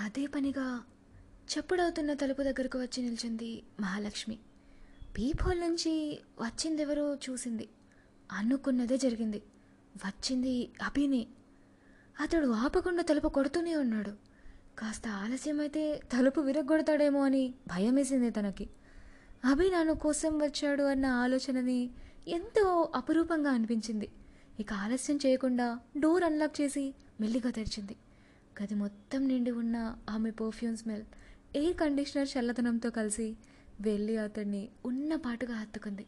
అదే పనిగా చప్పుడవుతున్న తలుపు దగ్గరకు వచ్చి నిల్చుంది మహాలక్ష్మి. పీపోల్ నుంచి వచ్చిందెవరో చూసింది. అనుకున్నదే జరిగింది. వచ్చింది అభినే. అతడు ఆపకుండా తలుపు కొడుతూనే ఉన్నాడు. కాస్త ఆలస్యమైతే తలుపు విరగొడతాడేమో అని భయమేసింది తనకి. అభి నాను కోసం వచ్చాడు అన్న ఆలోచనని ఎంతో అపురూపంగా అనిపించింది. ఇక ఆలస్యం చేయకుండా డోర్ అన్లాక్ చేసి మెల్లిగా తెరిచింది. గది మొత్తం నిండి ఉన్న ఆమె పర్ఫ్యూమ్ స్మెల్ ఎయిర్ కండిషనర్ చల్లదనంతో కలిసి వెళ్ళి అతన్ని ఉన్న పాటుగా హత్తుకుంది.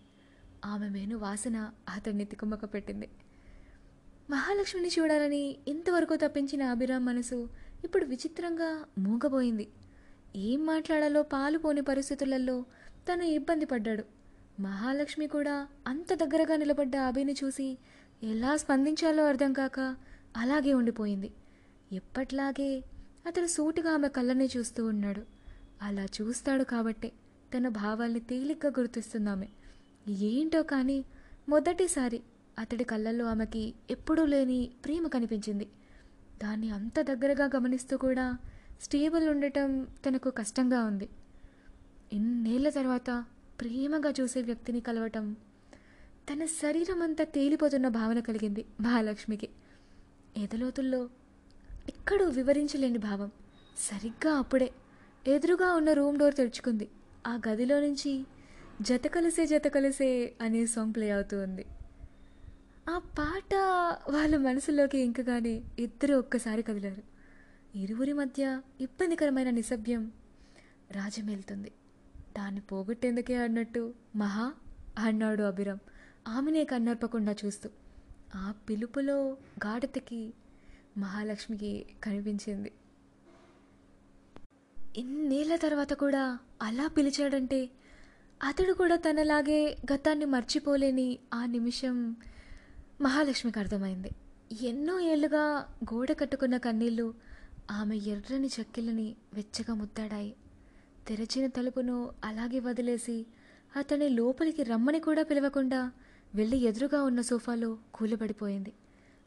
ఆమె మేను వాసన అతన్ని తికుమక పెట్టింది. మహాలక్ష్మిని చూడాలని ఇంతవరకు తప్పించిన అభిరామ్ మనసు ఇప్పుడు విచిత్రంగా మూగబోయింది. ఏం మాట్లాడాలో పాలుపోని పరిస్థితులలో తను ఇబ్బంది పడ్డాడు. మహాలక్ష్మి కూడా అంత దగ్గరగా నిలబడ్డ అభిని చూసి ఎలా స్పందించాలో అర్థం కాక అలాగే ఉండిపోయింది. ఎప్పట్లాగే అతను సూటిగా ఆమె కళ్ళనే చూస్తూ ఉన్నాడు. అలా చూస్తాడు కాబట్టే తన భావాల్ని తేలిగ్గా గుర్తిస్తుందామె ఏంటో కానీ మొదటిసారి అతడి కళ్ళల్లో ఆమెకి ఎప్పుడూ లేని ప్రేమ కనిపించింది. దాన్ని అంత దగ్గరగా గమనిస్తూ కూడా స్టేబుల్ ఉండటం తనకు కష్టంగా ఉంది. ఇన్నేళ్ళ తర్వాత ప్రేమగా చూసే వ్యక్తిని కలవటం తన శరీరం అంతా తేలిపోతున్న భావన కలిగింది మహాలక్ష్మికి. ఎదలోతుల్లో ఎక్కడో వివరించలేని భావం. సరిగ్గా అప్పుడే ఎదురుగా ఉన్న రూమ్ డోర్ తెరుచుకుంది. ఆ గదిలో నుంచి జత కలిసే జత కలిసే అనే సాంగ్ ప్లే అవుతూ ఉంది. ఆ పాట వాళ్ళ మనసులోకి ఇంకగానే ఇద్దరు ఒక్కసారి కదిలారు. ఇరువురి మధ్య ఇబ్బందికరమైన నిశ్శబ్దం రాజమేలుతుంది. దాన్ని పోగొట్టేందుకే అన్నట్టు మహా అన్నాడు అభిరామ్ ఆమెనే కన్నర్పకుండా చూస్తూ. ఆ పిలుపులో గాఢతకి మహాలక్ష్మికి కనిపించింది. ఇన్నేళ్ళ తర్వాత కూడా అలా పిలిచాడంటే అతడు కూడా తనలాగే గతాన్ని మర్చిపోలేని ఆ నిమిషం మహాలక్ష్మికి అర్థమైంది. ఎన్నో ఏళ్ళుగా గోడ కట్టుకున్న కన్నీళ్ళు ఆమె ఎర్రని చెక్కిళ్ళని వెచ్చగా ముత్తాడాయి తెరచిన తలుపును అలాగే వదిలేసి అతని లోపలికి రమ్మని కూడా పిలవకుండా వెళ్ళి ఎదురుగా ఉన్న సోఫాలో కూలబడిపోయింది.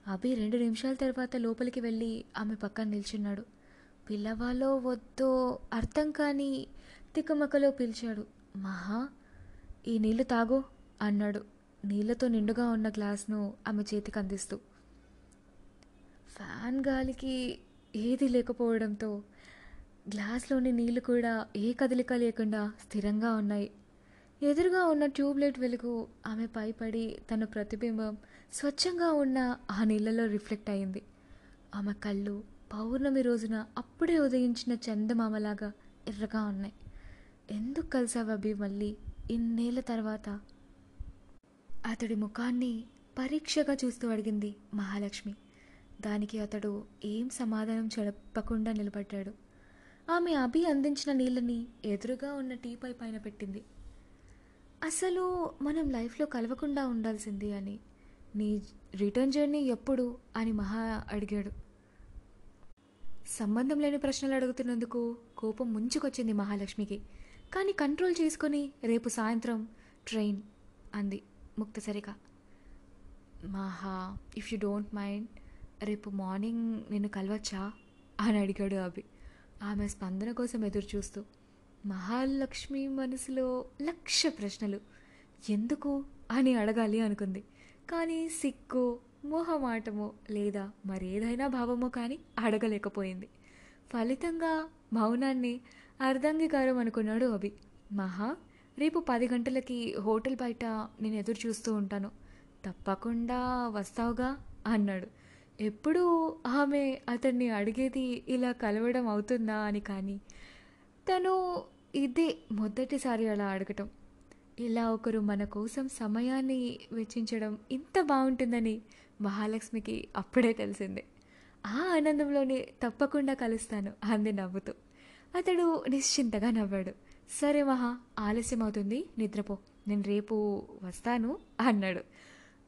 అభి రెండు నిమిషాల తర్వాత లోపలికి వెళ్ళి ఆమె పక్కన నిల్చున్నాడు. పిల్లవాలో వద్దో అర్థం కాని తికమకలో పిలిచాడు. మహా ఈ నీళ్ళు తాగో అన్నాడు. నీళ్ళతో నిండుగా ఉన్న గ్లాస్ను ఆమె చేతికి అందిస్తూ. ఫ్యాన్ గాలికి ఏది లేకపోవడంతో గ్లాస్లోని నీళ్ళు కూడా ఏ కదలిక లేకుండా స్థిరంగా ఉన్నాయి. ఎదురుగా ఉన్న ట్యూబ్లైట్ వెలుగు ఆమె పైపడి తన ప్రతిబింబం స్వచ్ఛంగా ఉన్న ఆ నీళ్ళలో రిఫ్లెక్ట్ అయింది. ఆమె కళ్ళు పౌర్ణమి రోజున అప్పుడే ఉదయించిన చందమామలాగా ఎర్రగా ఉన్నాయి. ఎందుకు కలిసావు అభి మళ్ళీ ఇన్నేళ్ళ తర్వాత? అతడి ముఖాన్ని పరీక్షగా చూస్తూ అడిగింది మహాలక్ష్మి. దానికి అతడు ఏం సమాధానం చెప్పకుండా నిలబడ్డాడు. ఆమె అభి అందించిన నీళ్ళని ఎదురుగా ఉన్న టీపై పైన పెట్టింది. అసలు మనం లైఫ్లో కలవకుండా ఉండాల్సింది అని నీ రిటర్న్ జర్నీ ఎప్పుడు? అని మహా అడిగాడు. సంబంధం లేని ప్రశ్నలు అడుగుతున్నందుకు కోపం ముంచుకొచ్చింది మహాలక్ష్మికి. కానీ కంట్రోల్ చేసుకొని రేపు సాయంత్రం ట్రైన్ అంది ముక్తసరిగా మహా ఇఫ్ యు డోంట్ మైండ్ రేపు మార్నింగ్ నిన్ను కలవచ్చా? అని అడిగాడు అభి. ఆమె స్పందన కోసం ఎదురు చూస్తూ. మహాలక్ష్మి మనసులో లక్ష ప్రశ్నలు. ఎందుకు? అని అడగాలి అనుకుంది. కానీ సిగ్గు మోహమాటమో లేదా మరేదైనా భావమో కానీ అడగలేకపోయింది. ఫలితంగా మౌనాన్ని అర్ధంగీకారం అనుకున్నాడు అభి. మహా రేపు పది గంటలకి హోటల్ బయట నేను ఎదురు చూస్తూ ఉంటాను. తప్పకుండా వస్తావుగా అన్నాడు. ఎప్పుడూ ఆమె అతన్ని అడిగేది ఇలా కలవడం అవుతుందా అని కానీ తను ఇదే మొదటిసారి అలా అడగటం. ఇలా ఒకరు మన కోసం సమయాన్ని వెచ్చించడం ఇంత బాగుంటుందని మహాలక్ష్మికి అప్పుడే తెలిసింది. ఆ ఆనందంలోనే తప్పకుండా కలుస్తాను అంది నవ్వుతూ. అతడు నిశ్చింతగా నవ్వాడు. సరే మహా ఆలస్యం అవుతుంది నిద్రపో. నేను రేపు వస్తాను అన్నాడు.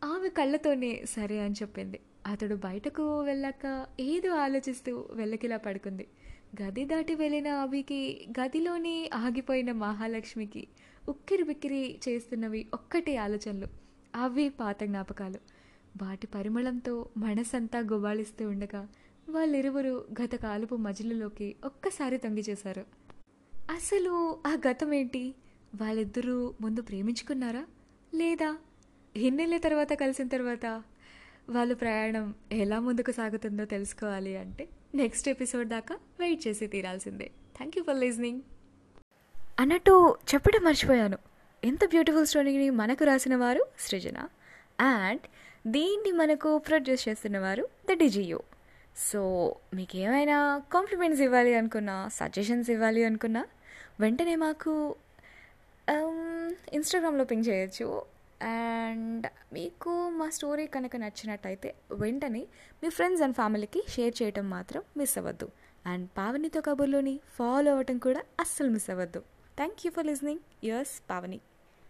ఆమె కళ్ళతోనే సరే అని చెప్పింది. అతడు బయటకు వెళ్ళాక ఏదో ఆలోచిస్తూ వెళ్ళకిలా పడుకుంది. గది దాటి వెళ్ళిన అవికి గదిలోనే ఆగిపోయిన మహాలక్ష్మికి ఉక్కిరి బిక్కిరి చేస్తున్నవి ఒక్కటే ఆలోచనలు అవి పాత జ్ఞాపకాలు. వాటి పరిమళంతో మనసంతా గుబాళిస్తూ ఉండగా వాళ్ళిరువురు గత కాలపు మజిలులోకి ఒక్కసారి తొంగి చేశారు. అసలు ఆ గతం ఏంటి వాళ్ళిద్దరూ ముందు ప్రేమించుకున్నారా? లేదా ఎన్నేళ్ళ తర్వాత కలిసిన తర్వాత వాళ్ళ ప్రయాణం ఎలా ముందుకు సాగుతుందో తెలుసుకోవాలి అంటే నెక్స్ట్ ఎపిసోడ్ దాకా వెయిట్ చేసి తీరాల్సిందే. థ్యాంక్ యూ ఫర్ లిజనింగ్ అన్నట్టు చెప్పడం మర్చిపోయాను. ఎంత బ్యూటిఫుల్ స్టోరీని మనకు రాసిన వారు సృజన అండ్ దీన్ని మనకు ప్రొడ్యూస్ చేస్తున్నవారు ద డిజియో సో మీకు ఏమైనా కాంప్లిమెంట్స్ ఇవ్వాలి అనుకున్నా సజెషన్స్ ఇవ్వాలి అనుకున్నా వెంటనే మాకు um, ఇన్స్టాగ్రామ్లో పింక్ చేయొచ్చు. అండ్ మీకు మా స్టోరీ కనుక నచ్చినట్టయితే వెంటనే మీ ఫ్రెండ్స్ అండ్ ఫ్యామిలీకి షేర్ చేయటం మాత్రం మిస్ అవ్వద్దు. అండ్ పావనితో కబుర్లోని ఫాలో అవ్వటం కూడా అస్సలు మిస్ అవ్వద్దు. Thank you for listening yours Pavani.